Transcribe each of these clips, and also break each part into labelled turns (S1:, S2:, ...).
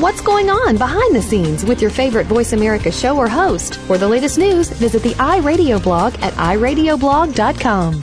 S1: What's going on behind the scenes with your favorite Voice America show or host? For the latest news, visit the iRadio blog at iradioblog.com.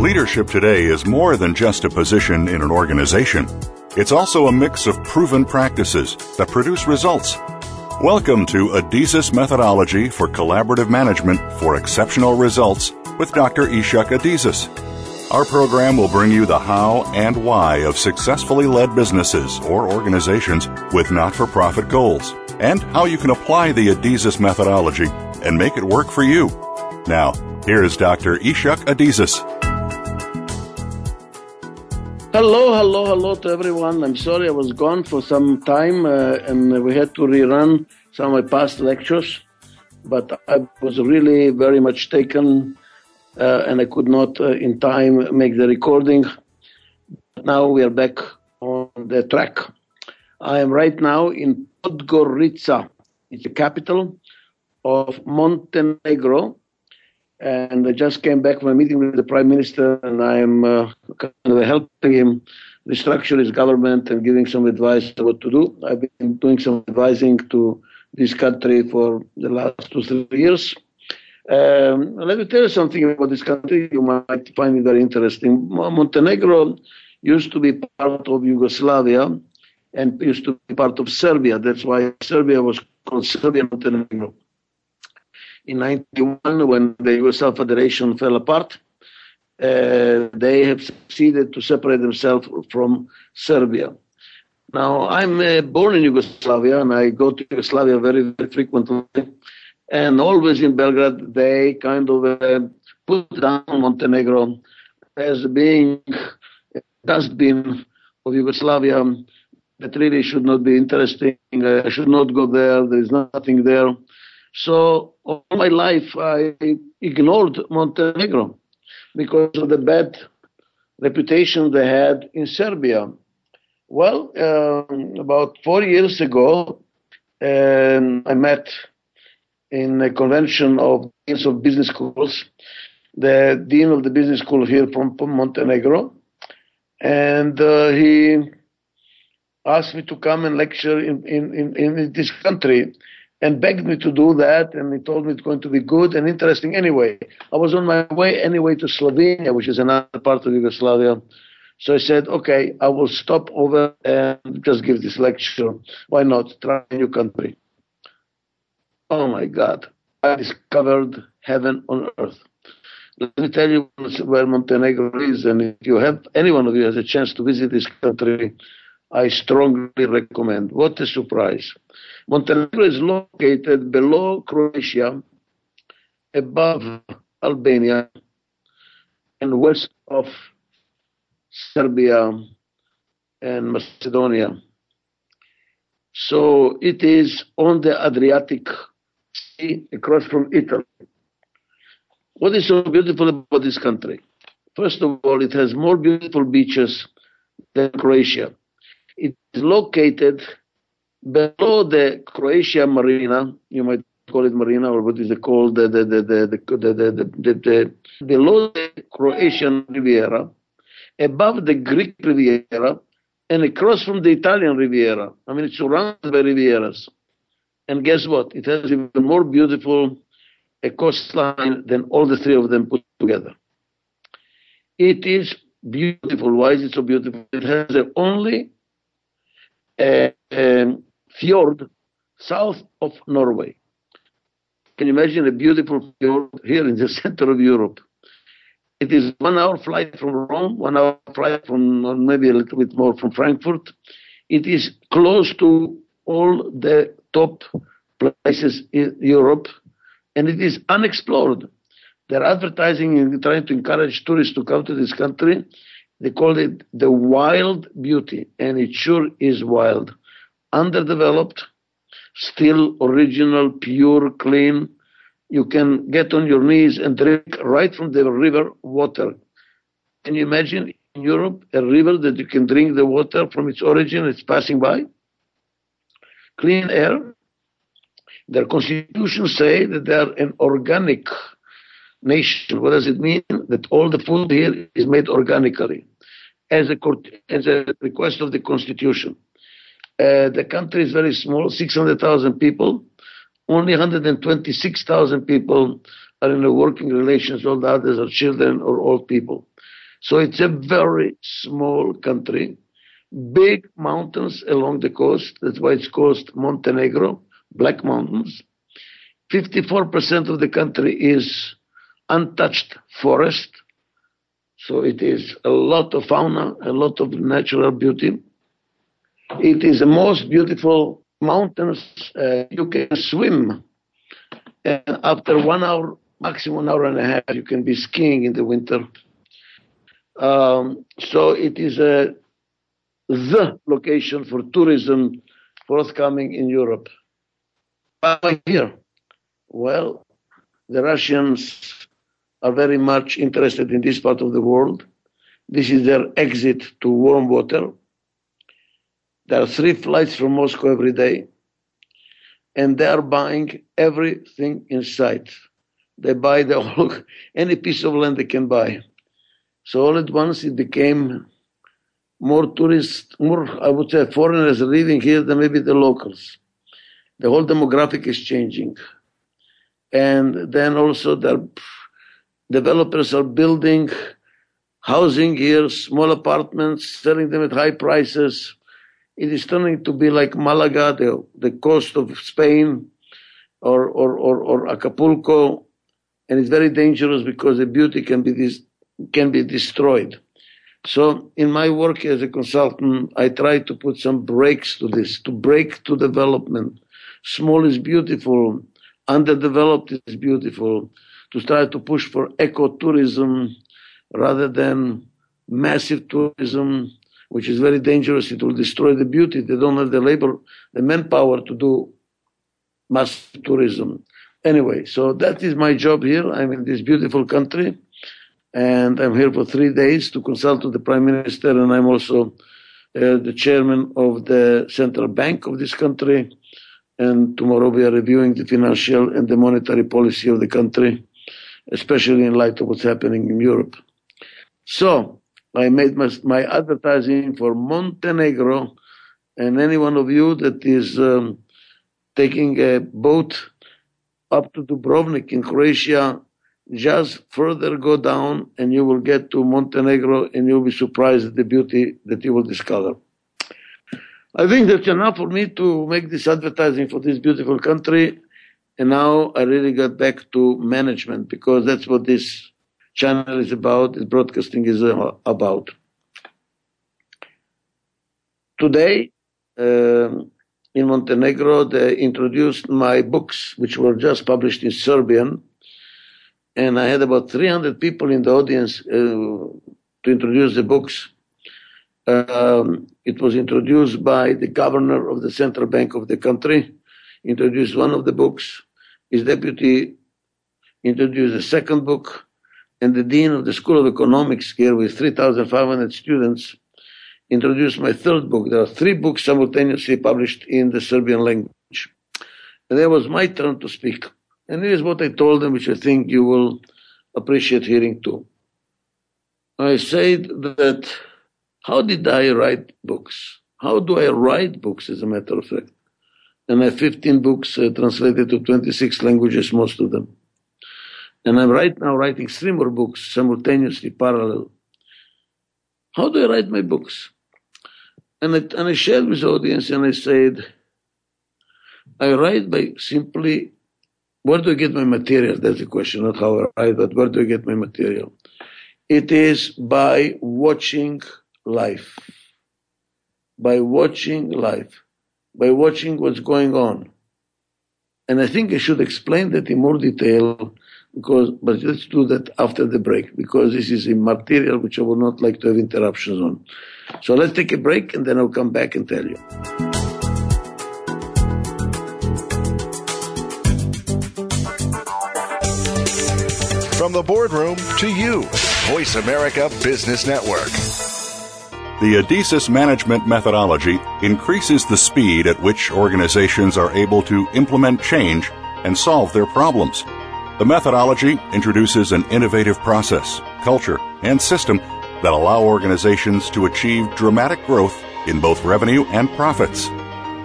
S2: Leadership today is more than just a position in an organization. It's also a mix of proven practices that produce results. Welcome to Adizes Methodology for Collaborative Management for Exceptional Results with Dr. Ichak Adizes. Our program will bring you the how and why of successfully led businesses or organizations with not for profit goals, and how you can apply the Adizes methodology and make it work for you. Now, here's Dr. Ichak Adizes.
S3: Hello, hello, hello to everyone. I'm sorry I was gone for some time uh, and we had to rerun some of my past lectures, but I was really very much taken and I could not uh, in time make the recording. Now we are back on the track. I am right now in Podgorica. It's the capital of Montenegro, and I just came back from a meeting with the prime minister, and I am uh, kind of helping him restructure his government and giving some advice what to do. I've been doing some advising to this country for the last two three years. Um, let me tell you something about this country. You might find it very interesting. Montenegro used to be part of Yugoslavia and used to be part of Serbia. That's why Serbia was called Serbia Montenegro in 91 when the Yugoslav Federation fell apart. Uh, they have succeeded to separate themselves from Serbia. Now, I'm uh, born in Yugoslavia and I go to Yugoslavia very, very frequently. And always in Belgrade, they kind of uh, put down Montenegro as being a dustbin of Yugoslavia that really should not be interesting. I should not go there. There is nothing there. So all my life I ignored Montenegro because of the bad reputation they had in Serbia. Well, um, about four years ago, um, I met in a convention of deans of business schools, the dean of the business school here from, from Montenegro, and uh, he asked me to come and lecture in, in, in, in this country and begged me to do that. And he told me it's going to be good and interesting anyway. I was on my way anyway to Slovenia, which is another part of Yugoslavia. So I said, okay, I will stop over and just give this lecture. Why not try a new country? Oh my God, I discovered heaven on earth. Let me tell you where Montenegro is, and if you have any one of you has a chance to visit this country, I strongly recommend. What a surprise! Montenegro is located below Croatia, above Albania, and west of Serbia and Macedonia. So it is on the Adriatic Sea across from Italy. What is so beautiful about this country? First of all, it has more beautiful beaches than Croatia. It is located below the Croatia Marina, you might call it Marina, or what is it called? The, the, the, the, the, the, the, the, the below the Croatian Riviera, above the Greek Riviera, and across from the Italian Riviera. I mean, it's surrounded by Rivieras. And guess what? It has even more beautiful a coastline than all the three of them put together. It is beautiful. Why is it so beautiful? It has the only uh, um, fjord south of Norway. Can you imagine a beautiful fjord here in the center of Europe? It is one hour flight from Rome, one hour flight from maybe a little bit more from Frankfurt. It is close to all the top places in Europe, and it is unexplored. They're advertising and trying to encourage tourists to come to this country. They call it the wild beauty, and it sure is wild. Underdeveloped, still original, pure, clean. You can get on your knees and drink right from the river water. Can you imagine in Europe a river that you can drink the water from its origin, it's passing by? Clean air. Their constitution say that they are an organic nation. What does it mean? That all the food here is made organically as a, as a request of the constitution. Uh, the country is very small, 600,000 people. Only 126,000 people are in a working relations. All the others are children or old people. So it's a very small country. Big mountains along the coast. That's why it's called Montenegro, Black Mountains. 54% of the country is untouched forest. So it is a lot of fauna, a lot of natural beauty. It is the most beautiful mountains. Uh, you can swim. And after one hour, maximum hour and a half, you can be skiing in the winter. Um, so it is a, the location for tourism forthcoming in Europe. Why here? Well, the Russians are very much interested in this part of the world. This is their exit to warm water. There are three flights from Moscow every day, and they are buying everything in sight. They buy the any piece of land they can buy. So all at once it became more tourists, more, I would say, foreigners living here than maybe the locals. The whole demographic is changing. And then also the developers are building housing here, small apartments, selling them at high prices. It is turning to be like Malaga, the, the coast of Spain, or, or, or, or Acapulco. And it's very dangerous because the beauty can be, this, can be destroyed. So in my work as a consultant, I try to put some brakes to this, to break to development. Small is beautiful, underdeveloped is beautiful, to try to push for ecotourism rather than massive tourism, which is very dangerous. It will destroy the beauty. They don't have the labor, the manpower to do mass tourism. Anyway, so that is my job here. I'm in this beautiful country and I'm here for three days to consult with the Prime Minister and I'm also uh, the chairman of the central bank of this country. And tomorrow we are reviewing the financial and the monetary policy of the country especially in light of what's happening in Europe. So I made my, my advertising for Montenegro, and any one of you that is um, taking a boat up to Dubrovnik in Croatia, just further go down and you will get to Montenegro and you'll be surprised at the beauty that you will discover. I think that's enough for me to make this advertising for this beautiful country. And now I really got back to management because that's what this channel is about, this broadcasting is uh, about. Today, uh, in Montenegro, they introduced my books, which were just published in Serbian. And I had about 300 people in the audience uh, to introduce the books. Um, it was introduced by the governor of the central bank of the country, introduced one of the books his deputy introduced the second book, and the dean of the School of Economics here with 3,500 students introduced my third book. There are three books simultaneously published in the Serbian language. And it was my turn to speak. And here is what I told them, which I think you will appreciate hearing too. I said that, how did I write books? How do I write books, as a matter of fact? and I have 15 books uh, translated to 26 languages, most of them. And I'm right now writing three more books simultaneously, parallel. How do I write my books? And I, and I shared with the audience and I said, I write by simply, where do I get my material? That's the question, not how I write, but where do I get my material? It is by watching life. By watching life by watching what's going on. And I think I should explain that in more detail because, but let's do that after the break because this is a material which I would not like to have interruptions on. So let's take a break and then I'll come back and tell you.
S4: The boardroom to you, Voice America Business Network.
S2: The Adizes management methodology increases the speed at which organizations are able to implement change and solve their problems. The methodology introduces an innovative process, culture, and system that allow organizations to achieve dramatic growth in both revenue and profits.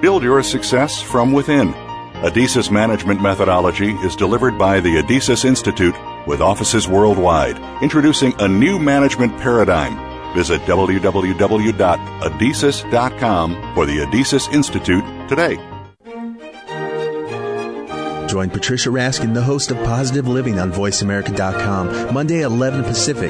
S2: Build your success from within. Adizes management methodology is delivered by the Adizes Institute with offices worldwide, introducing a new management paradigm. Visit www.adizes.com for the Adizes Institute today.
S5: Join Patricia Raskin, the host of Positive Living on VoiceAmerica.com, Monday at 11 Pacific.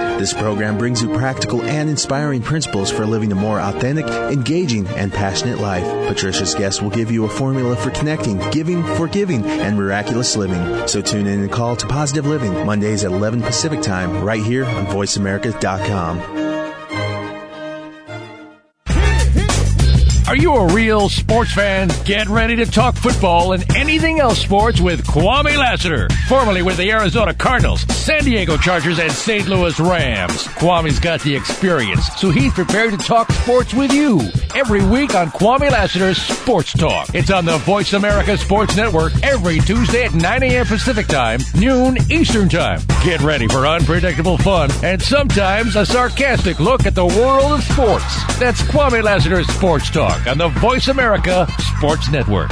S5: This program brings you practical and inspiring principles for living a more authentic, engaging, and passionate life. Patricia's guests will give you a formula for connecting, giving, forgiving, and miraculous living. So tune in and call to Positive Living, Mondays at 11 Pacific Time, right here on VoiceAmerica.com.
S6: Are you a real sports fan? Get ready to talk football and anything else sports with Kwame Lassiter, formerly with the Arizona Cardinals, San Diego Chargers, and St. Louis Rams. Kwame's got the experience, so he's prepared to talk sports with you every week on Kwame Lassiter's Sports Talk. It's on the Voice America Sports Network every Tuesday at 9 a.m. Pacific Time, noon Eastern Time. Get ready for unpredictable fun and sometimes a sarcastic look at the world of sports. That's Kwame Lassiter's Sports Talk on the Voice America Sports Network.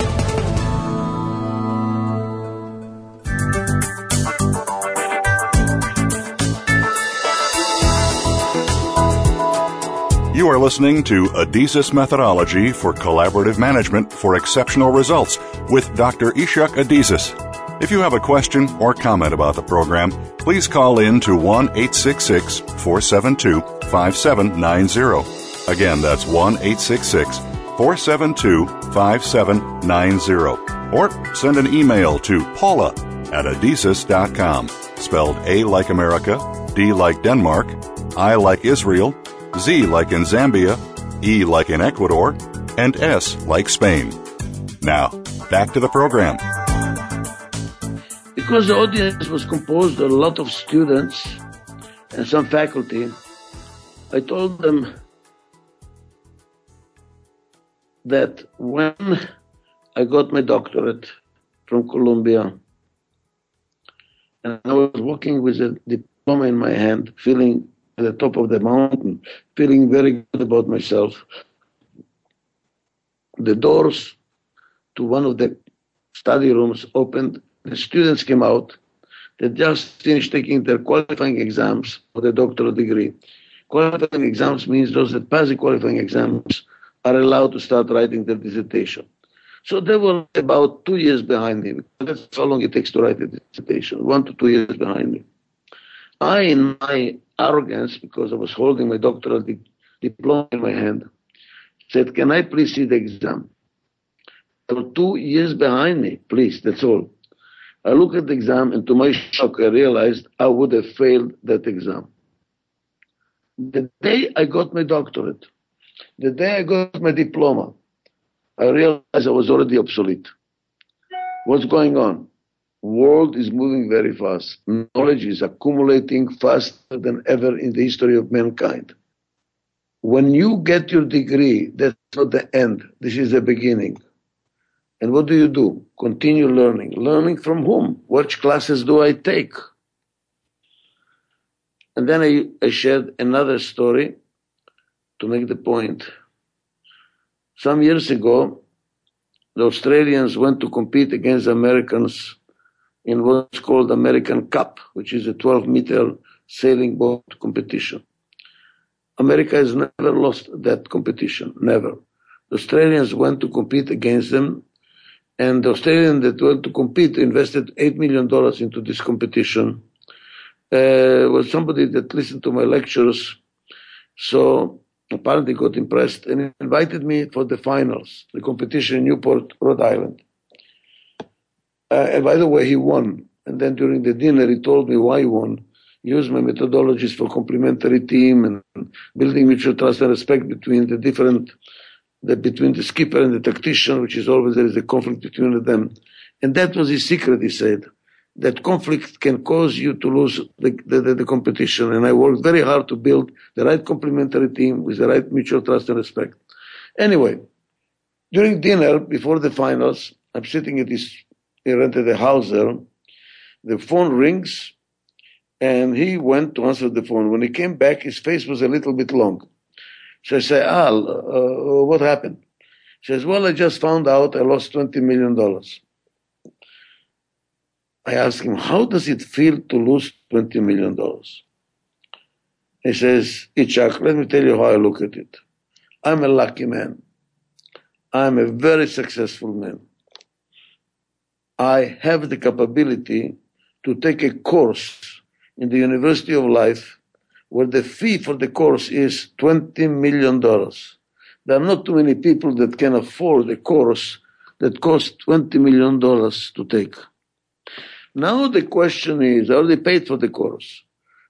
S2: You are listening to Adizes Methodology for Collaborative Management for Exceptional Results with Dr. Ichak Adizes. If you have a question or comment about the program, please call in to 1 866 472 5790. Again, that's 1 866 472 5790. Or send an email to paula at adizes.com, spelled A like America, D like Denmark, I like Israel, Z like in Zambia, E like in Ecuador, and S like Spain. Now, back to the program.
S3: Because the audience was composed of a lot of students and some faculty, I told them that when I got my doctorate from Columbia, and I was walking with a diploma in my hand, feeling at the top of the mountain, feeling very good about myself. The doors to one of the study rooms opened. The students came out. They just finished taking their qualifying exams for the doctoral degree. Qualifying exams means those that pass the qualifying exams are allowed to start writing their dissertation. So they were about two years behind me. That's how long it takes to write a dissertation, one to two years behind me. I, in my arrogance, because I was holding my doctoral di- diploma in my hand, said, Can I please see the exam? They were two years behind me, please, that's all. I looked at the exam, and to my shock, I realized I would have failed that exam. The day I got my doctorate, the day I got my diploma, I realized I was already obsolete. What's going on? World is moving very fast. Knowledge is accumulating faster than ever in the history of mankind. when you get your degree, that's not the end. This is the beginning. And what do you do? Continue learning. Learning from whom? Which classes do I take? And then I, I shared another story to make the point. Some years ago, the Australians went to compete against Americans in what's called American Cup, which is a 12 meter sailing boat competition. America has never lost that competition, never. The Australians went to compete against them, and the Australian that went to compete invested $8 million into this competition. Uh, was somebody that listened to my lectures, so apparently got impressed and invited me for the finals, the competition in Newport, Rhode Island. Uh, and by the way, he won. And then during the dinner, he told me why he won. He used my methodologies for complementary team and building mutual trust and respect between the different, the, between the skipper and the tactician, which is always there is a conflict between them. And that was his secret, he said. That conflict can cause you to lose the, the, the competition. And I worked very hard to build the right complementary team with the right mutual trust and respect. Anyway, during dinner, before the finals, I'm sitting at this he rented a house there. The phone rings, and he went to answer the phone. When he came back, his face was a little bit long. So I say, Al, uh, what happened? He says, well, I just found out I lost $20 million. I asked him, how does it feel to lose $20 million? He says, Itzhak, let me tell you how I look at it. I'm a lucky man. I'm a very successful man. I have the capability to take a course in the University of Life where the fee for the course is $20 million. There are not too many people that can afford a course that costs $20 million to take. Now the question is, I already paid for the course.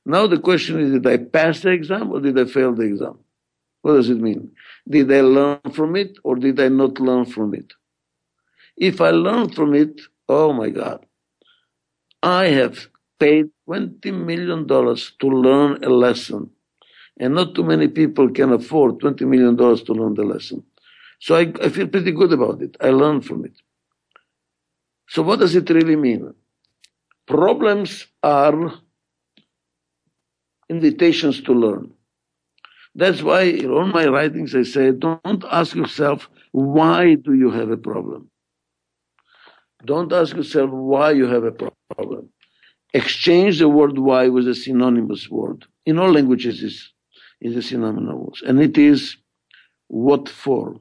S3: Now the question is, did I pass the exam or did I fail the exam? What does it mean? Did I learn from it or did I not learn from it? If I learned from it, Oh my God. I have paid $20 million to learn a lesson. And not too many people can afford $20 million to learn the lesson. So I, I feel pretty good about it. I learned from it. So what does it really mean? Problems are invitations to learn. That's why in all my writings I say, don't ask yourself, why do you have a problem? Don't ask yourself why you have a problem. Exchange the word why with a synonymous word. In all languages is, is a synonymous word. And it is what for.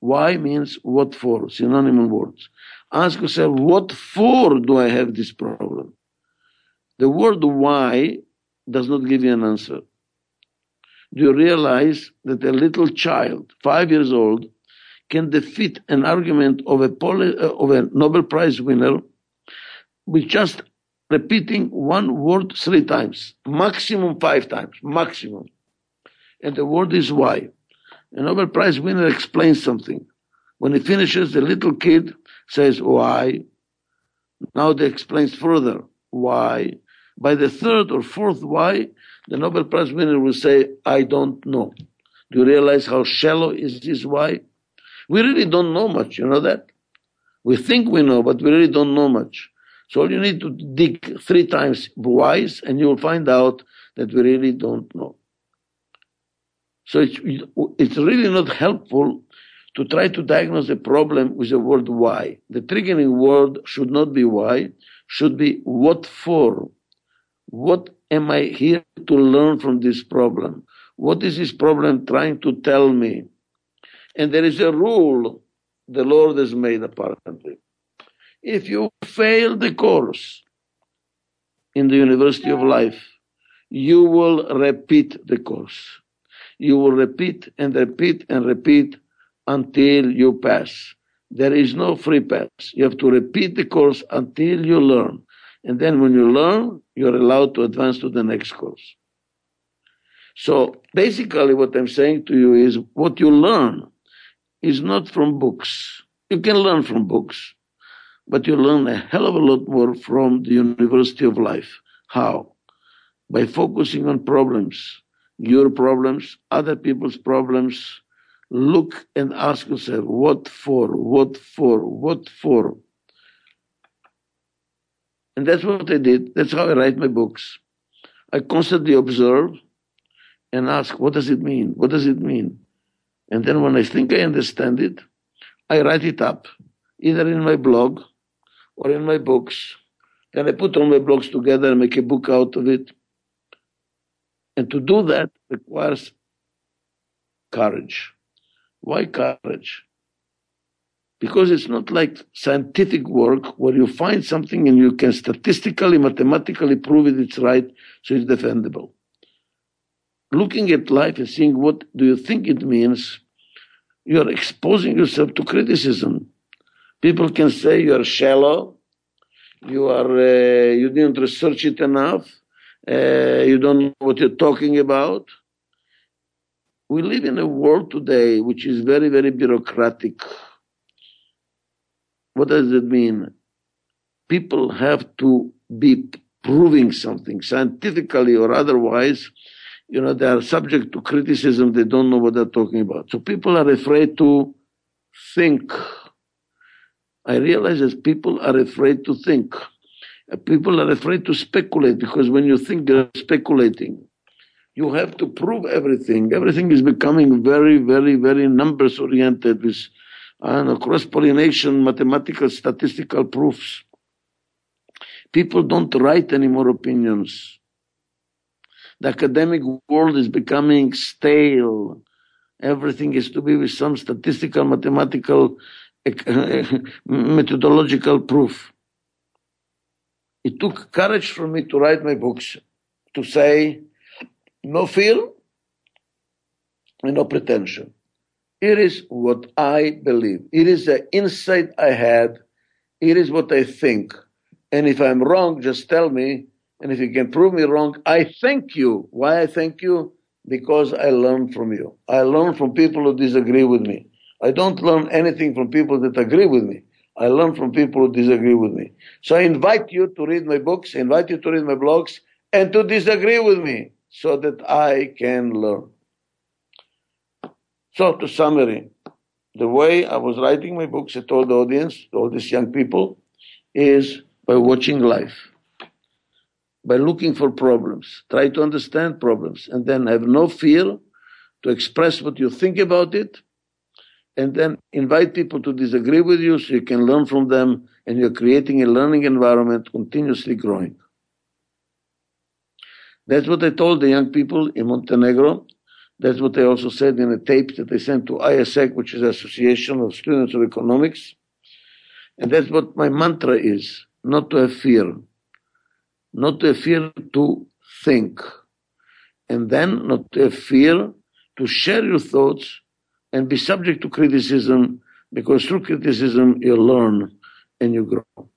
S3: Why means what for, synonymous words. Ask yourself, what for do I have this problem? The word why does not give you an answer. Do you realize that a little child, five years old, can defeat an argument of a, poly, uh, of a Nobel Prize winner with just repeating one word three times, maximum five times, maximum. And the word is why. A Nobel Prize winner explains something. When he finishes, the little kid says, why? Now they explains further, why? By the third or fourth why, the Nobel Prize winner will say, I don't know. Do you realize how shallow is this why? We really don't know much, you know that? We think we know, but we really don't know much. So all you need to dig three times wise, and you'll find out that we really don't know. So it's, it's really not helpful to try to diagnose a problem with the word why. The triggering word should not be why, should be what for. What am I here to learn from this problem? What is this problem trying to tell me? And there is a rule the Lord has made apparently. If you fail the course in the University of Life, you will repeat the course. You will repeat and repeat and repeat until you pass. There is no free pass. You have to repeat the course until you learn. And then when you learn, you're allowed to advance to the next course. So basically what I'm saying to you is what you learn is not from books. You can learn from books, but you learn a hell of a lot more from the University of Life. How? By focusing on problems, your problems, other people's problems. Look and ask yourself, what for? What for? What for? And that's what I did. That's how I write my books. I constantly observe and ask, what does it mean? What does it mean? And then when I think I understand it, I write it up, either in my blog or in my books. Then I put all my blogs together and make a book out of it. And to do that requires courage. Why courage? Because it's not like scientific work where you find something and you can statistically, mathematically prove it, it's right, so it's defendable. Looking at life and seeing what do you think it means, you are exposing yourself to criticism. People can say you are shallow, you are, uh, you didn't research it enough, uh, you don't know what you're talking about. We live in a world today which is very, very bureaucratic. What does it mean? People have to be proving something scientifically or otherwise. You know, they are subject to criticism. They don't know what they're talking about. So people are afraid to think. I realize that people are afraid to think. People are afraid to speculate because when you think you're speculating, you have to prove everything. Everything is becoming very, very, very numbers oriented with uh, cross pollination, mathematical, statistical proofs. People don't write any more opinions. The academic world is becoming stale. Everything is to be with some statistical, mathematical, methodological proof. It took courage for me to write my books, to say, no fear and no pretension. It is what I believe. It is the insight I had. It is what I think. And if I'm wrong, just tell me. And if you can prove me wrong, I thank you. Why I thank you? Because I learn from you. I learn from people who disagree with me. I don't learn anything from people that agree with me. I learn from people who disagree with me. So I invite you to read my books, I invite you to read my blogs, and to disagree with me so that I can learn. So to summary, the way I was writing my books, I told the audience, all these young people, is by watching life, by looking for problems, try to understand problems, and then have no fear to express what you think about it, and then invite people to disagree with you so you can learn from them and you're creating a learning environment continuously growing. That's what I told the young people in Montenegro. That's what I also said in a tape that I sent to AIESEC, which is Association of Students of Economics. And that's what my mantra is, not to have fear. Not a fear to think. And then not a fear to share your thoughts and be subject to criticism because through criticism you learn and you grow.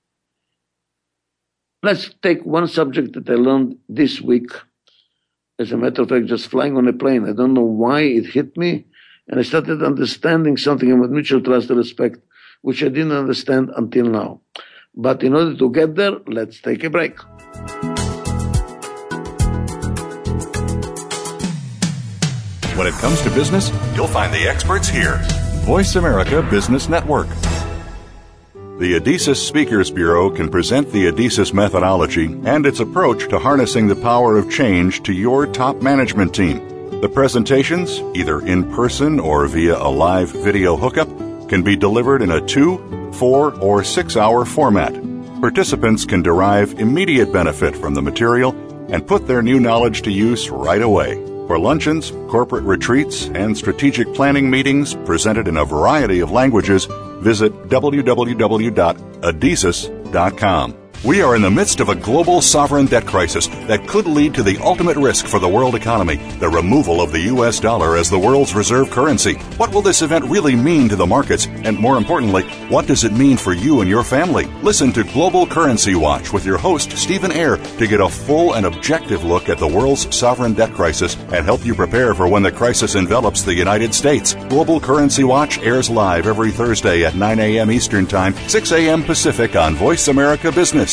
S3: Let's take one subject that I learned this week. As a matter of fact, just flying on a plane. I don't know why it hit me. And I started understanding something about mutual trust and respect, which I didn't understand until now. But in order to get there, let's take a break.
S2: When it comes to business, you'll find the experts here. Voice America Business Network. The Adizes Speakers Bureau can present the Adizes methodology and its approach to harnessing the power of change to your top management team. The presentations, either in person or via a live video hookup, can be delivered in a two, four, or six hour format. Participants can derive immediate benefit from the material and put their new knowledge to use right away. For luncheons, corporate retreats, and strategic planning meetings presented in a variety of languages, visit www.adizes.com. We are in the midst of a global sovereign debt crisis that could lead to the ultimate risk for the world economy the removal of the U.S. dollar as the world's reserve currency. What will this event really mean to the markets? And more importantly, what does it mean for you and your family? Listen to Global Currency Watch with your host, Stephen Ayre, to get a full and objective look at the world's sovereign debt crisis and help you prepare for when the crisis envelops the United States. Global Currency Watch airs live every Thursday at 9 a.m. Eastern Time, 6 a.m. Pacific on Voice America Business.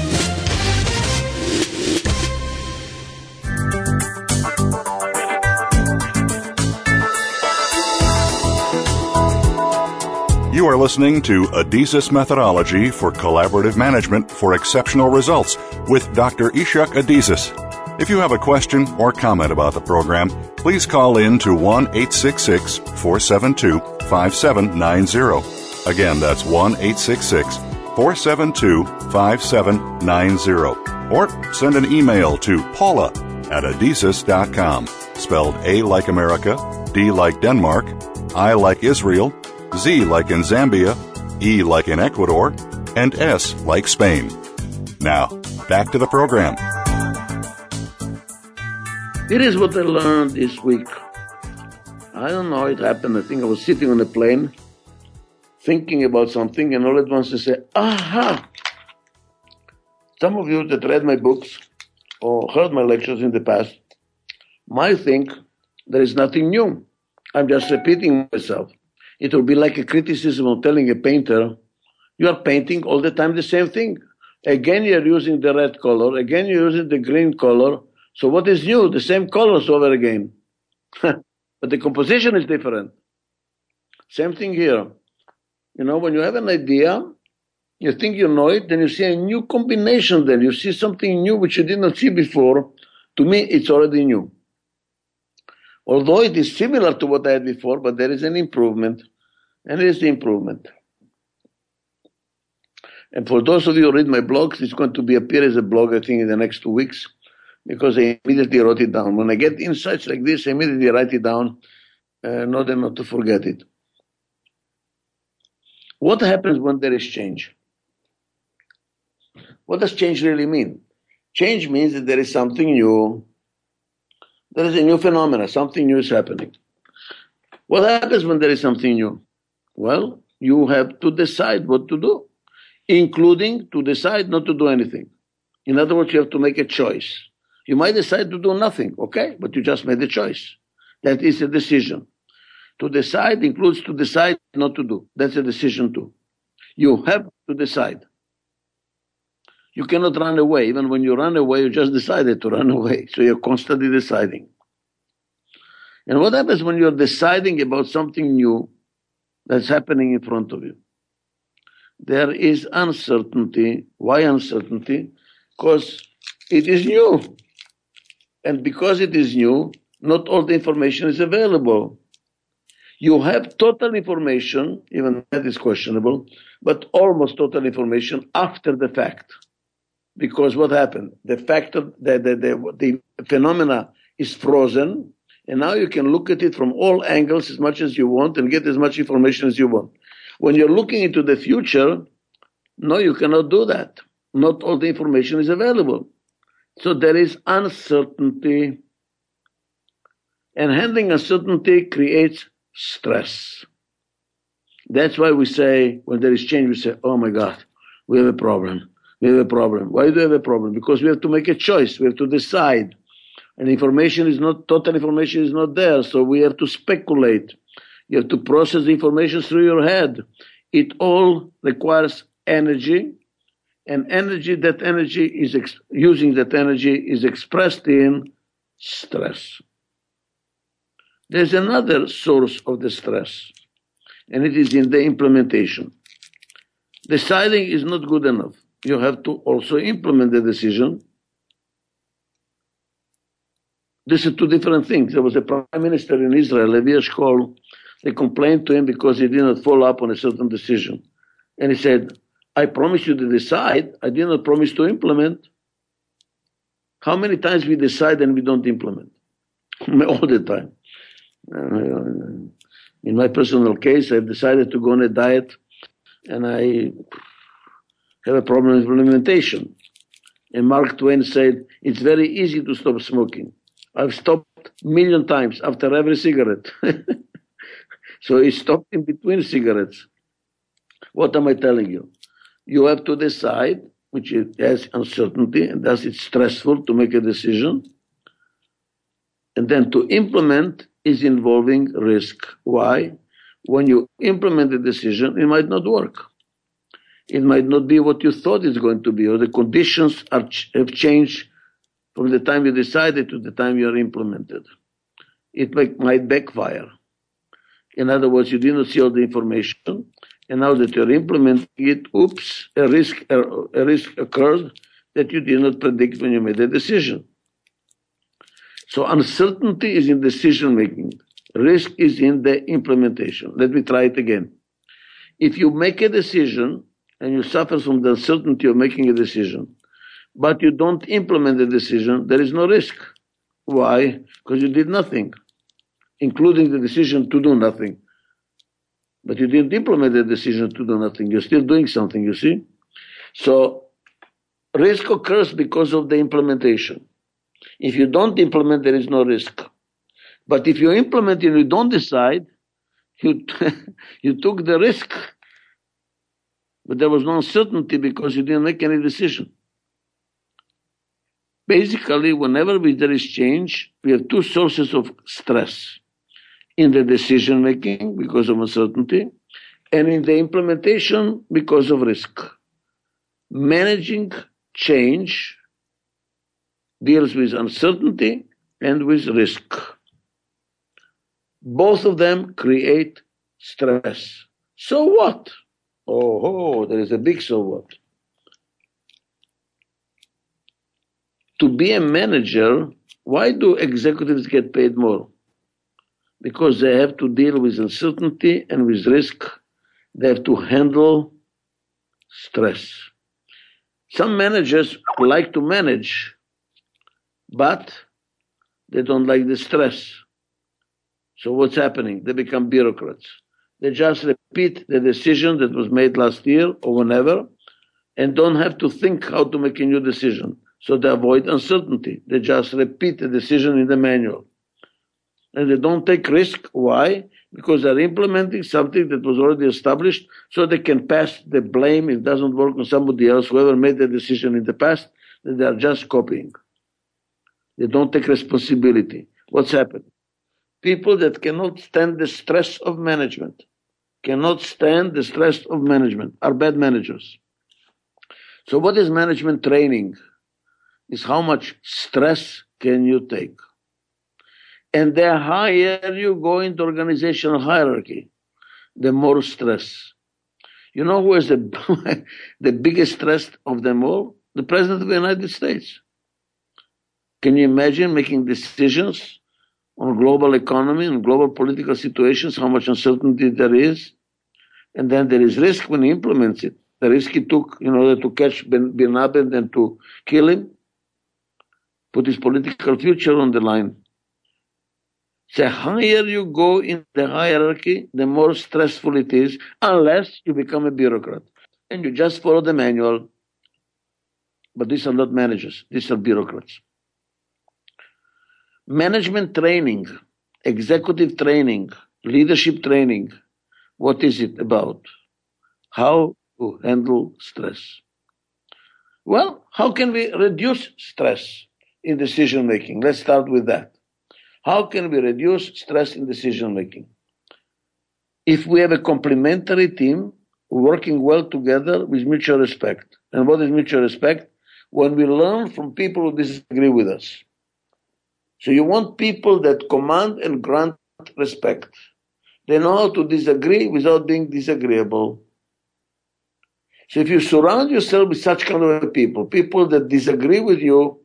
S2: You are listening to Adizes Methodology for Collaborative Management for Exceptional Results with Dr. Ichak Adizes. If you have a question or comment about the program, please call in to 1 866 472 5790. Again, that's 1 866 472 5790. Or send an email to paula at adizes.com, spelled A like America, D like Denmark, I like Israel, Z like in Zambia, E like in Ecuador, and S like Spain. Now, back to the program.
S3: Here is what I learned this week. I don't know how it happened. I think I was sitting on a plane thinking about something, and all at once I said, Aha! Some of you that read my books or heard my lectures in the past might think there is nothing new. I'm just repeating myself. It will be like a criticism of telling a painter, you are painting all the time the same thing. Again, you're using the red color. Again, you're using the green color. So what is new? The same colors over again. but the composition is different. Same thing here. You know, when you have an idea, you think you know it, then you see a new combination then. You see something new which you did not see before. To me, it's already new. Although it is similar to what I had before, but there is an improvement. And it is the improvement. And for those of you who read my blogs, it's going to be appear as a blog, I think, in the next two weeks, because I immediately wrote it down. When I get insights like this, I immediately write it down, uh, in order not to forget it. What happens when there is change? What does change really mean? Change means that there is something new. There is a new phenomenon. Something new is happening. What happens when there is something new? Well, you have to decide what to do, including to decide not to do anything. In other words, you have to make a choice. You might decide to do nothing, okay, but you just made a choice. That is a decision. To decide includes to decide not to do. That's a decision too. You have to decide. You cannot run away. Even when you run away, you just decided to run away. So you're constantly deciding. And what happens when you're deciding about something new that's happening in front of you? There is uncertainty. Why uncertainty? Because it is new. And because it is new, not all the information is available. You have total information, even that is questionable, but almost total information after the fact. Because what happened? The fact of the, the, the, the phenomena is frozen, and now you can look at it from all angles as much as you want and get as much information as you want. When you're looking into the future, no, you cannot do that. Not all the information is available. So there is uncertainty. And handling uncertainty creates stress. That's why we say, when there is change, we say, oh my God, we have a problem. We have a problem. Why do we have a problem? Because we have to make a choice. We have to decide. And information is not, total information is not there. So we have to speculate. You have to process the information through your head. It all requires energy. And energy, that energy is, ex- using that energy is expressed in stress. There's another source of the stress, and it is in the implementation. Deciding is not good enough. You have to also implement the decision. This is two different things. There was a prime minister in Israel, Levi Eshkol. They complained to him because he did not follow up on a certain decision. And he said, I promise you to decide. I did not promise to implement. How many times we decide and we don't implement? All the time. Uh, in my personal case, I've decided to go on a diet and I have a problem with implementation. And Mark Twain said, it's very easy to stop smoking. I've stopped million times after every cigarette. so he stopped in between cigarettes. What am I telling you? You have to decide, which has uncertainty, and thus it's stressful to make a decision. And then to implement is involving risk. Why? When you implement a decision, it might not work. It might not be what you thought it's going to be, or the conditions are, have changed from the time you decided to the time you are implemented. It might, might backfire. In other words, you did not see all the information, and now that you're implementing it, oops, a risk, a, a risk occurred that you did not predict when you made the decision. So uncertainty is in decision making. Risk is in the implementation. Let me try it again. If you make a decision and you suffer from the uncertainty of making a decision, but you don't implement the decision, there is no risk. Why? Because you did nothing, including the decision to do nothing. But you didn't implement the decision to do nothing. You're still doing something, you see? So risk occurs because of the implementation. If you don't implement, there is no risk. But if you implement and you don't decide, you, you took the risk. But there was no uncertainty because you didn't make any decision. Basically, whenever there is change, we have two sources of stress. In the decision making because of uncertainty, and in the implementation because of risk. Managing change deals with uncertainty and with risk. Both of them create stress. So what? Oh, oh, there is a big so what. To be a manager, why do executives get paid more? Because they have to deal with uncertainty and with risk. They have to handle stress. Some managers like to manage but they don't like the stress. So what's happening? They become bureaucrats. They just repeat the decision that was made last year or whenever and don't have to think how to make a new decision. So they avoid uncertainty. They just repeat the decision in the manual. And they don't take risk. Why? Because they're implementing something that was already established so they can pass the blame if it doesn't work on somebody else, whoever made the decision in the past, they are just copying. They don't take responsibility. What's happened? People that cannot stand the stress of management, cannot stand the stress of management, are bad managers. So what is management training? Is how much stress can you take? And the higher you go into organizational hierarchy, the more stress. You know who is the, the biggest stress of them all? The President of the United States. Can you imagine making decisions on global economy and global political situations, how much uncertainty there is? And then there is risk when he implements it. The risk he took in order to catch bin, Laden and to kill him, put his political future on the line. The higher you go in the hierarchy, the more stressful it is, unless you become a bureaucrat and you just follow the manual. But these are not managers, these are bureaucrats management training, executive training, leadership training, what is it about? How to handle stress? Well, how can we reduce stress in decision making? Let's start with that. How can we reduce stress in decision making? If we have a complementary team working well together with mutual respect. And what is mutual respect? When we learn from people who disagree with us. So you want people that command and grant respect. They know how to disagree without being disagreeable. So if you surround yourself with such kind of people, people that disagree with you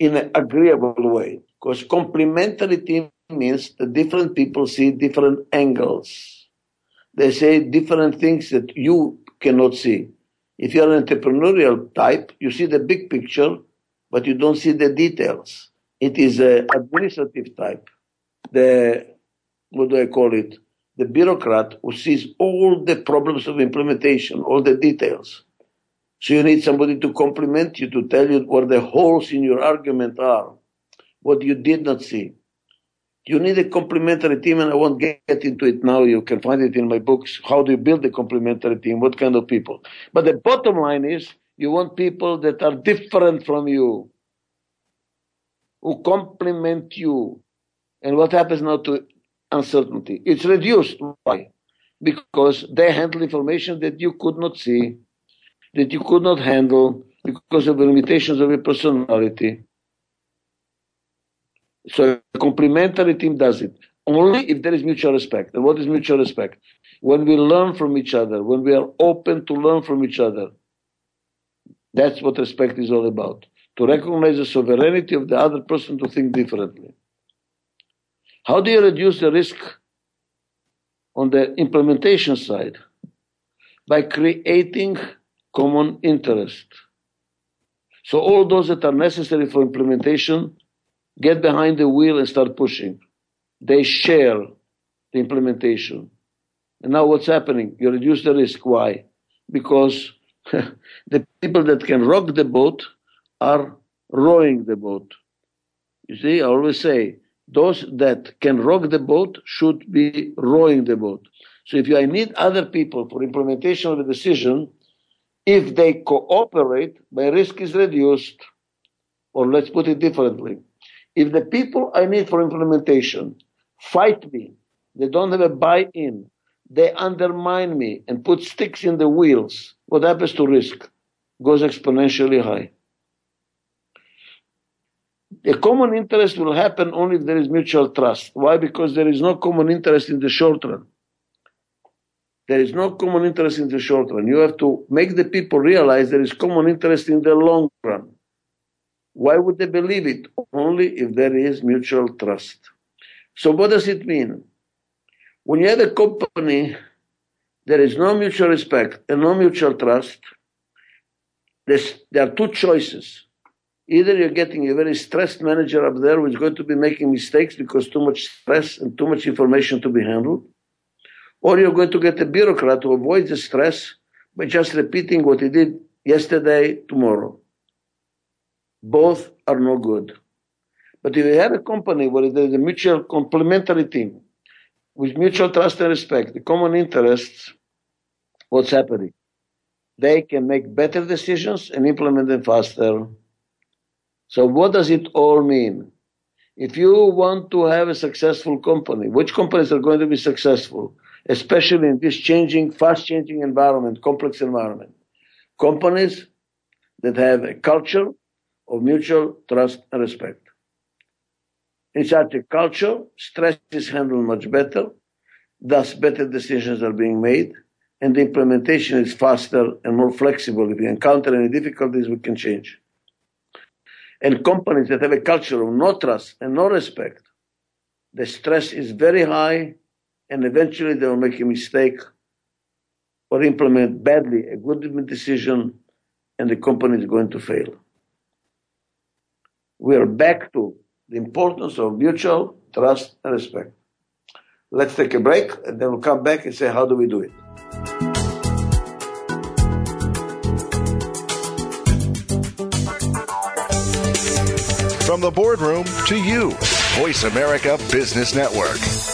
S3: in an agreeable way, because complementarity means that different people see different angles. They say different things that you cannot see. If you're an entrepreneurial type, you see the big picture, but you don't see the details. It is an administrative type. The, what do I call it? The bureaucrat who sees all the problems of implementation, all the details. So you need somebody to complement you, to tell you where the holes in your argument are, what you did not see. You need a complementary team, and I won't get into it now. You can find it in my books. How do you build a complementary team? What kind of people? But the bottom line is you want people that are different from you, who complement you. And what happens now to uncertainty? It's reduced. Why? Because they handle information that you could not see that you could not handle because of the limitations of your personality. So a complementary team does it only if there is mutual respect. And what is mutual respect? When we learn from each other, when we are open to learn from each other. That's what respect is all about. To recognize the sovereignty of the other person to think differently. How do you reduce the risk on the implementation side? By creating common interest. So all those that are necessary for implementation get behind the wheel and start pushing. They share the implementation. And now what's happening? You reduce the risk. Why? Because the people that can rock the boat are rowing the boat. You see, I always say, those that can rock the boat should be rowing the boat. So if I need other people for implementation of a decision, if they cooperate, my risk is reduced. Or let's put it differently. If the people I need for implementation fight me, they don't have a buy-in, they undermine me and put sticks in the wheels, what happens to risk? Goes exponentially high. A common interest will happen only if there is mutual trust. Why? Because there is no common interest in the short run. There is no common interest in the short run. You have to make the people realize there is common interest in the long run. Why would they believe it? Only if there is mutual trust. So what does it mean? When you have a company, there is no mutual respect and no mutual trust. There's, there are two choices. Either you're getting a very stressed manager up there who's going to be making mistakes because too much stress and too much information to be handled, or you're going to get a bureaucrat to avoid the stress by just repeating what he did yesterday, tomorrow. Both are no good. But if you have a company where there is a mutual complementary team with mutual trust and respect, the common interests, what's happening? They can make better decisions and implement them faster. So what does it all mean? If you want to have a successful company, which companies are going to be successful? Especially in this changing, fast changing environment, complex environment. Companies that have a culture of mutual trust and respect. In such a culture, stress is handled much better, thus better decisions are being made, and the implementation is faster and more flexible. If we encounter any difficulties, we can change. And companies that have a culture of no trust and no respect, the stress is very high and eventually they will make a mistake or implement badly a good decision and the company is going to fail. We are back to the importance of mutual trust and respect. Let's take a break and then we'll come back and say, how do we do it?
S4: From the boardroom to you, Voice America Business Network.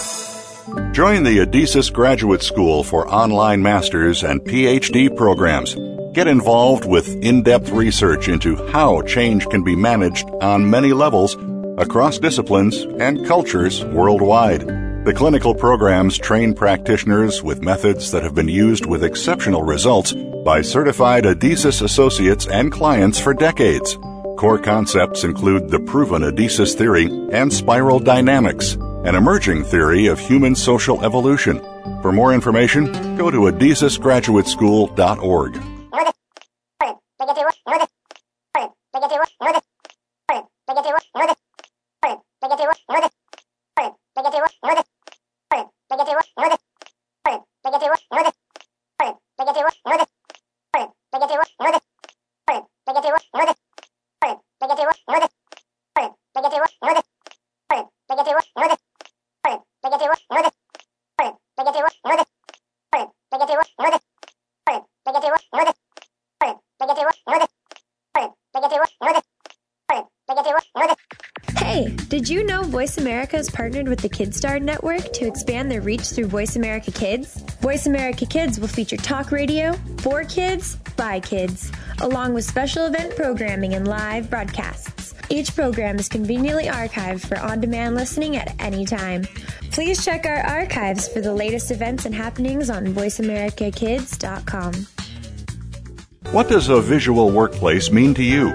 S2: Join the Adizes Graduate School for online masters and PhD programs. Get involved with in depth research into how change can be managed on many levels across disciplines and cultures worldwide. The clinical programs train practitioners with methods that have been used with exceptional results by certified Adizes associates and clients for decades. Core concepts include the proven Adizes theory and spiral dynamics an emerging theory of human social evolution. For more information, go to
S7: adizesgraduateschool.org. Voice America has partnered with the KidStar Network to expand their reach through Voice America Kids? Voice America Kids will feature talk radio for kids by kids, along with special event programming and live broadcasts. Each program is conveniently archived for on demand listening at any time. Please check our archives for the latest events and happenings on VoiceAmericaKids.com.
S2: What does a visual workplace mean to you?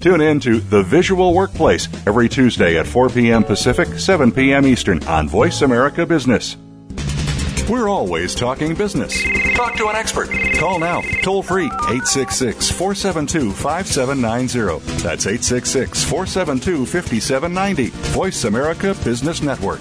S2: Tune in to The Visual Workplace every Tuesday at 4 p.m. Pacific, 7 p.m. Eastern on Voice America Business. We're always talking business. Talk to an expert. Call now, toll free, 866 472 5790. That's 866 472 5790. Voice America Business Network.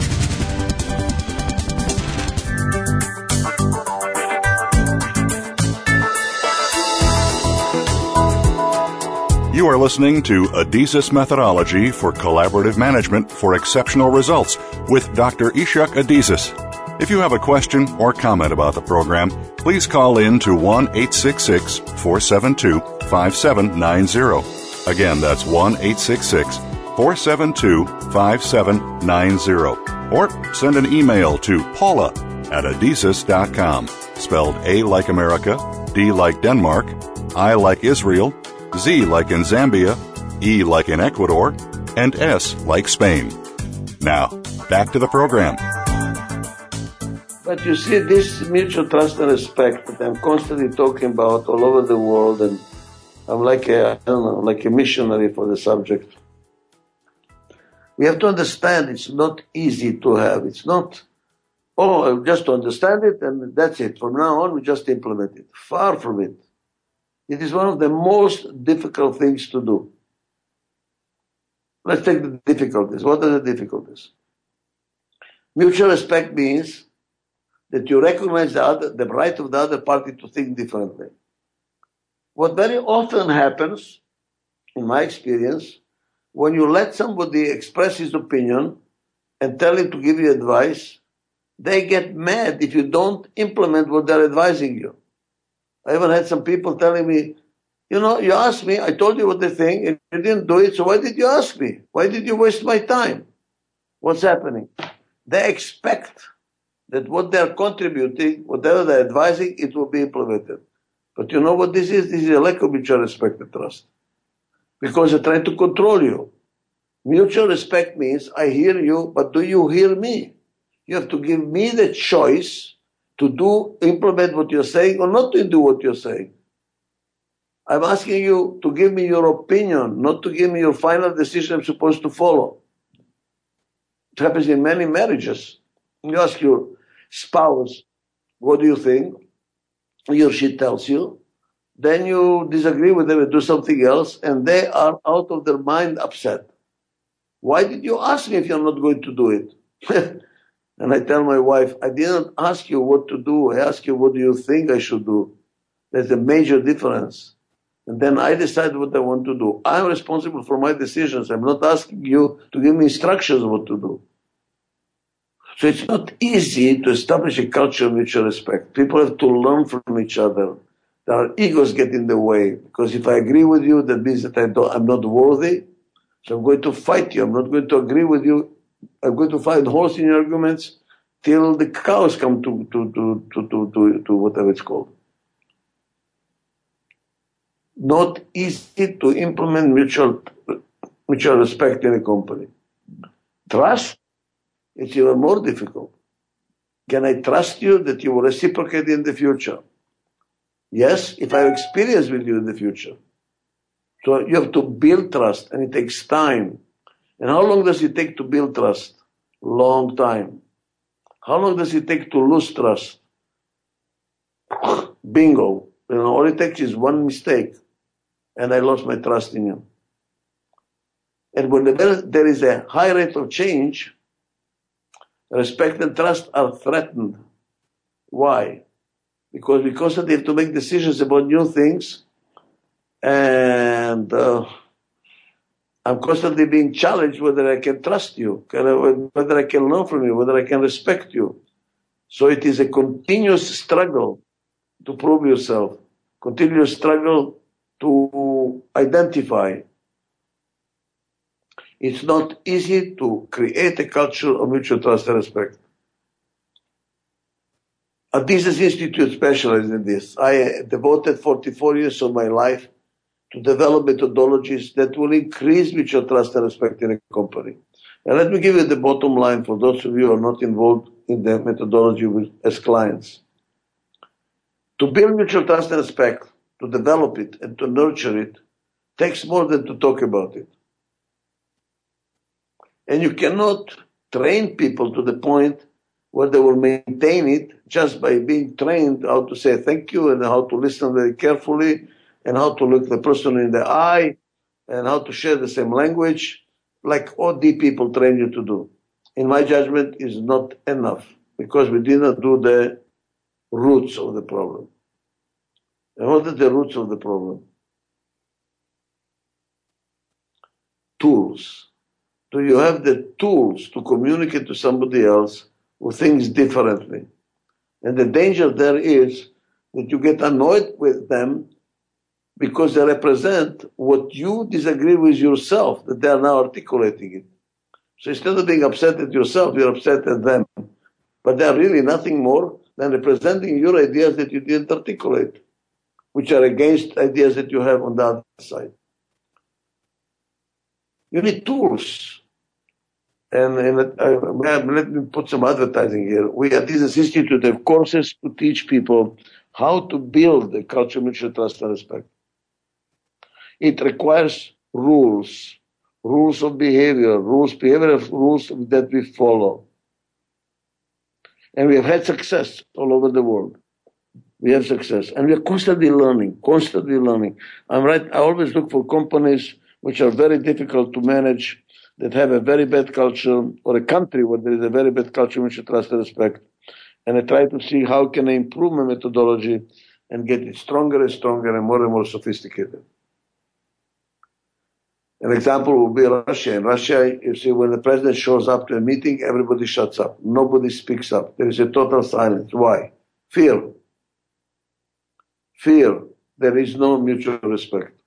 S2: You are listening to Adizes Methodology for Collaborative Management for Exceptional Results with Dr. Ichak Adizes. If you have a question or comment about the program, please call in to 1 866 472 5790. Again, that's 1 866 472 5790. Or send an email to paula at adizes.com, spelled A like America, D like Denmark, I like Israel, Z like in Zambia, E like in Ecuador, and S like Spain. Now, back to the program.
S3: But you see, this mutual trust and respect that I'm constantly talking about all over the world, and I'm like a, I don't know, like a missionary for the subject. We have to understand it's not easy to have. It's not, oh, just to understand it and that's it. From now on, we just implement it. Far from it. It is one of the most difficult things to do. Let's take the difficulties. What are the difficulties? Mutual respect means that you recognize the, other, the right of the other party to think differently. What very often happens, in my experience, when you let somebody express his opinion and tell him to give you advice, they get mad if you don't implement what they're advising you. I even had some people telling me, you know, you asked me, I told you what they think, and you didn't do it, so why did you ask me? Why did you waste my time? What's happening? They expect that what they're contributing, whatever they're advising, it will be implemented. But you know what this is? This is a lack of mutual respect and trust. Because they're trying to control you. Mutual respect means I hear you, but do you hear me? You have to give me the choice to do, implement what you're saying or not to do what you're saying. I'm asking you to give me your opinion, not to give me your final decision I'm supposed to follow. It happens in many marriages. You ask your spouse, what do you think? He or she tells you. Then you disagree with them and do something else, and they are out of their mind upset. Why did you ask me if you're not going to do it? and I tell my wife, I didn't ask you what to do. I asked you, what do you think I should do? There's a major difference. And then I decide what I want to do. I'm responsible for my decisions. I'm not asking you to give me instructions what to do. So it's not easy to establish a culture of mutual respect. People have to learn from each other. Our egos get in the way because if I agree with you, that means that I I'm not worthy. So I'm going to fight you. I'm not going to agree with you. I'm going to find holes in your arguments till the cows come to, to, to, to, to, to, to whatever it's called. Not easy to implement mutual, mutual respect in a company. Trust it's even more difficult. Can I trust you that you will reciprocate in the future? Yes, if I have experience with you in the future. So you have to build trust and it takes time. And how long does it take to build trust? Long time. How long does it take to lose trust? Bingo. You know, all it takes is one mistake, and I lost my trust in him. And when there is a high rate of change, respect and trust are threatened. Why? Because we constantly have to make decisions about new things, and uh, I'm constantly being challenged whether I can trust you, whether I can learn from you, whether I can respect you. So it is a continuous struggle to prove yourself, continuous struggle to identify. It's not easy to create a culture of mutual trust and respect. Adizes Institute specializes in this. I devoted 44 years of my life to develop methodologies that will increase mutual trust and respect in a company. And let me give you the bottom line for those of you who are not involved in the methodology with, as clients. To build mutual trust and respect, to develop it and to nurture it, takes more than to talk about it. And you cannot train people to the point where they will maintain it just by being trained how to say thank you and how to listen very carefully and how to look the person in the eye and how to share the same language like OD people train you to do. In my judgment, is not enough because we did not do the roots of the problem. And what are the roots of the problem? Tools. Do you have the tools to communicate to somebody else who thinks differently? And the danger there is that you get annoyed with them because they represent what you disagree with yourself, that they are now articulating it. So instead of being upset at yourself, you're upset at them. But they are really nothing more than representing your ideas that you didn't articulate, which are against ideas that you have on the other side. You need tools. And, and uh, let me put some advertising here. We at this institute have courses to teach people how to build a culture of mutual trust and respect. It requires rules, rules of behavior, rules, behavioral rules that we follow. And we have had success all over the world. We have success. And we are constantly learning, constantly learning. I'm right. I always look for companies which are very difficult to manage, that have a very bad culture, or a country where there is a very bad culture which you trust and respect. And I try to see how can I improve my methodology and get it stronger and stronger and more and more sophisticated. An example would be Russia. In Russia, you see, when the president shows up to a meeting, everybody shuts up. Nobody speaks up. There is a total silence. Why? Fear. Fear. There is no mutual respect.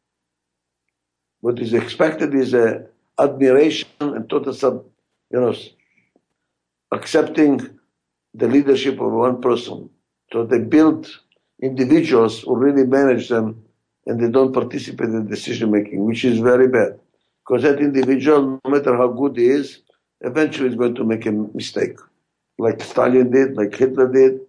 S3: What is expected is a admiration and total, sub, you know, accepting the leadership of one person. So they build individuals who really manage them and they don't participate in decision making, which is very bad. Because that individual, no matter how good he is, eventually is going to make a mistake. Like Stalin did, like Hitler did.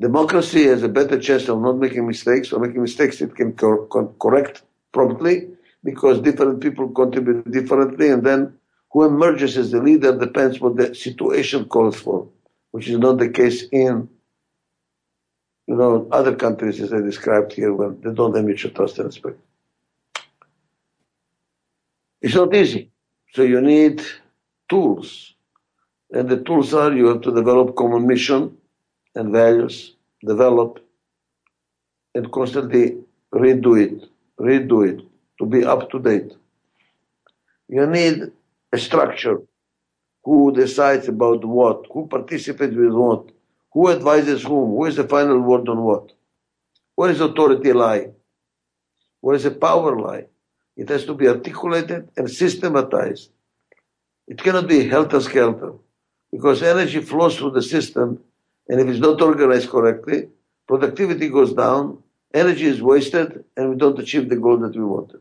S3: Democracy has a better chance of not making mistakes, or making mistakes it can cor- correct promptly, because different people contribute differently, and then who emerges as the leader depends what the situation calls for, which is not the case in you know, other countries, as I described here, when they don't have mutual trust and respect. It's not easy. So you need tools. And the tools are you have to develop common mission and values, develop and constantly redo it, redo it to be up to date. You need a structure. Who decides about what? Who participates with what? Who advises whom? Who is the final word on what? Where is authority lie? Where is the power lie? It has to be articulated and systematized. It cannot be helter-skelter because energy flows through the system and if it's not organized correctly, productivity goes down, energy is wasted, and we don't achieve the goal that we wanted.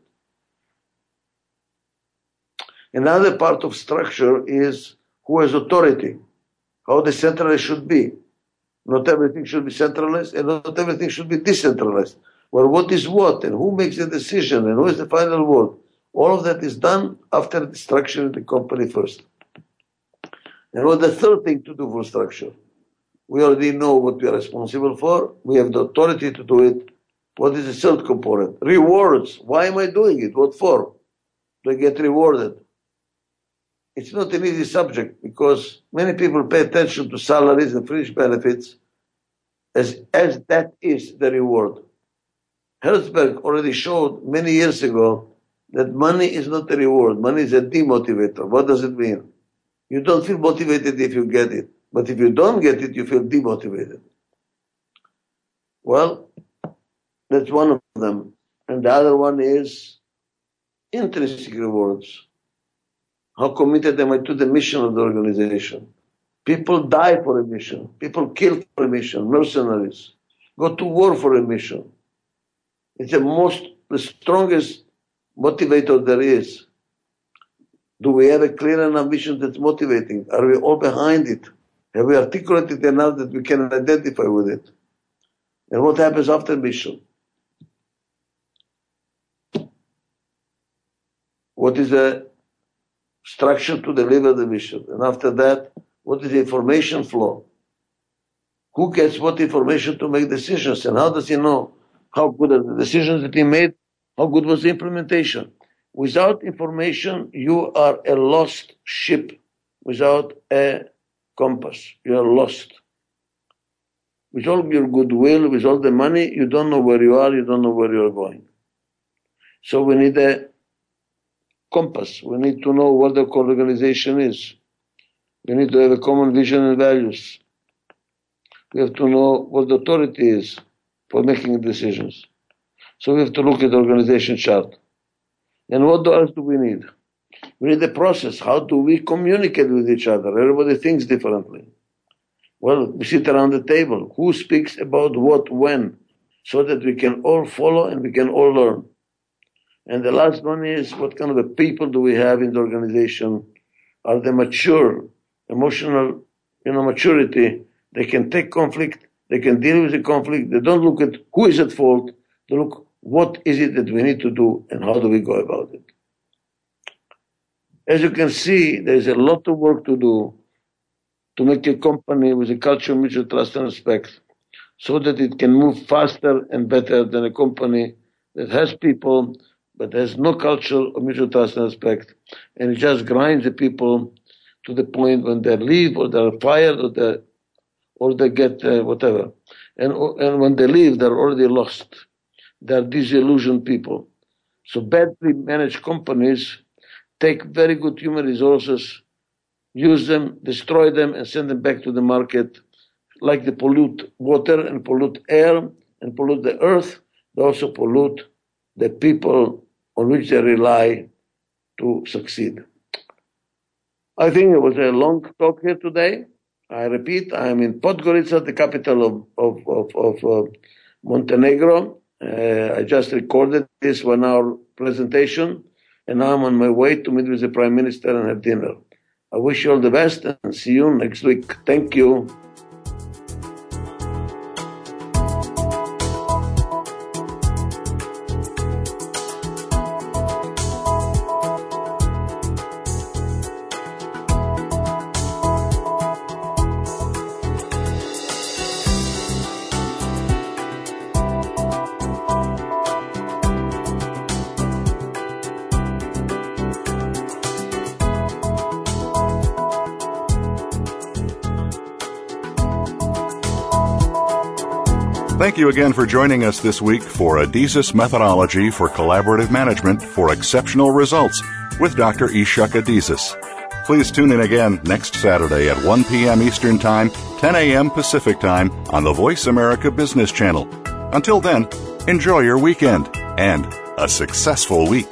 S3: Another part of structure is who has authority, how the centralized should be. Not everything should be centralized and not everything should be decentralized. Well, what is what and who makes the decision and who is the final word? All of that is done after the structure of the company first. And what the third thing to do for structure? We already know what we are responsible for. We have the authority to do it. What is the third component? Rewards. Why am I doing it? What for? To get rewarded. It's not an easy subject because many people pay attention to salaries and fringe benefits as, as that is the reward. Herzberg already showed many years ago that money is not a reward. Money is a demotivator. What does it mean? You don't feel motivated if you get it. But if you don't get it, you feel demotivated. Well, that's one of them. And the other one is intrinsic rewards. How committed am I to the mission of the organization? People die for a mission. People kill for a mission. Mercenaries go to war for a mission. It's the most, the strongest motivator there is. Do we have a clear enough vision that's motivating? Are we all behind it? Have we articulated enough that we can identify with it? And what happens after mission? What is the structure to deliver the mission? And after that, what is the information flow? Who gets what information to make decisions? And how does he know how good are the decisions that he made? How good was the implementation? Without information, you are a lost ship without a compass. You are lost. With all your goodwill, with all the money, you don't know where you are, you don't know where you are going. So we need a compass. We need to know what the core organization is. We need to have a common vision and values. We have to know what the authority is for making decisions. So we have to look at the organization chart. And what else do we need? We need a process. How do we communicate with each other? Everybody thinks differently. Well, we sit around the table. Who speaks about what, when? So that we can all follow and we can all learn. And the last one is what kind of a people do we have in the organization? Are they mature, emotional, you know, maturity? They can take conflict. They can deal with the conflict. They don't look at who is at fault. They look what is it that we need to do and how do we go about it. As you can see, there's a lot of work to do to make a company with a culture of mutual trust and respect so that it can move faster and better than a company that has people but has no culture of mutual trust and respect and it just grinds the people to the point when they leave or they're fired or they or they get uh, whatever and and when they leave they're already lost they're disillusioned people so badly managed companies take very good human resources, use them, destroy them, and send them back to the market, like they pollute water and pollute air and pollute the earth. They also pollute the people on which they rely to succeed. I think it was a long talk here today. I repeat, I am in Podgorica, the capital of, of, of, of uh, Montenegro. Uh, I just recorded this one hour presentation and now I'm on my way to meet with the Prime Minister and have dinner. I wish you all the best and see you next week. Thank you.
S2: Thank you again for joining us this week for Adizes Methodology for Collaborative Management for Exceptional Results with Dr. Ichak Adizes. Please tune in again next Saturday at 1 p.m. Eastern Time, 10 a.m. Pacific Time on the Voice America Business Channel. Until then, enjoy your weekend and a successful week.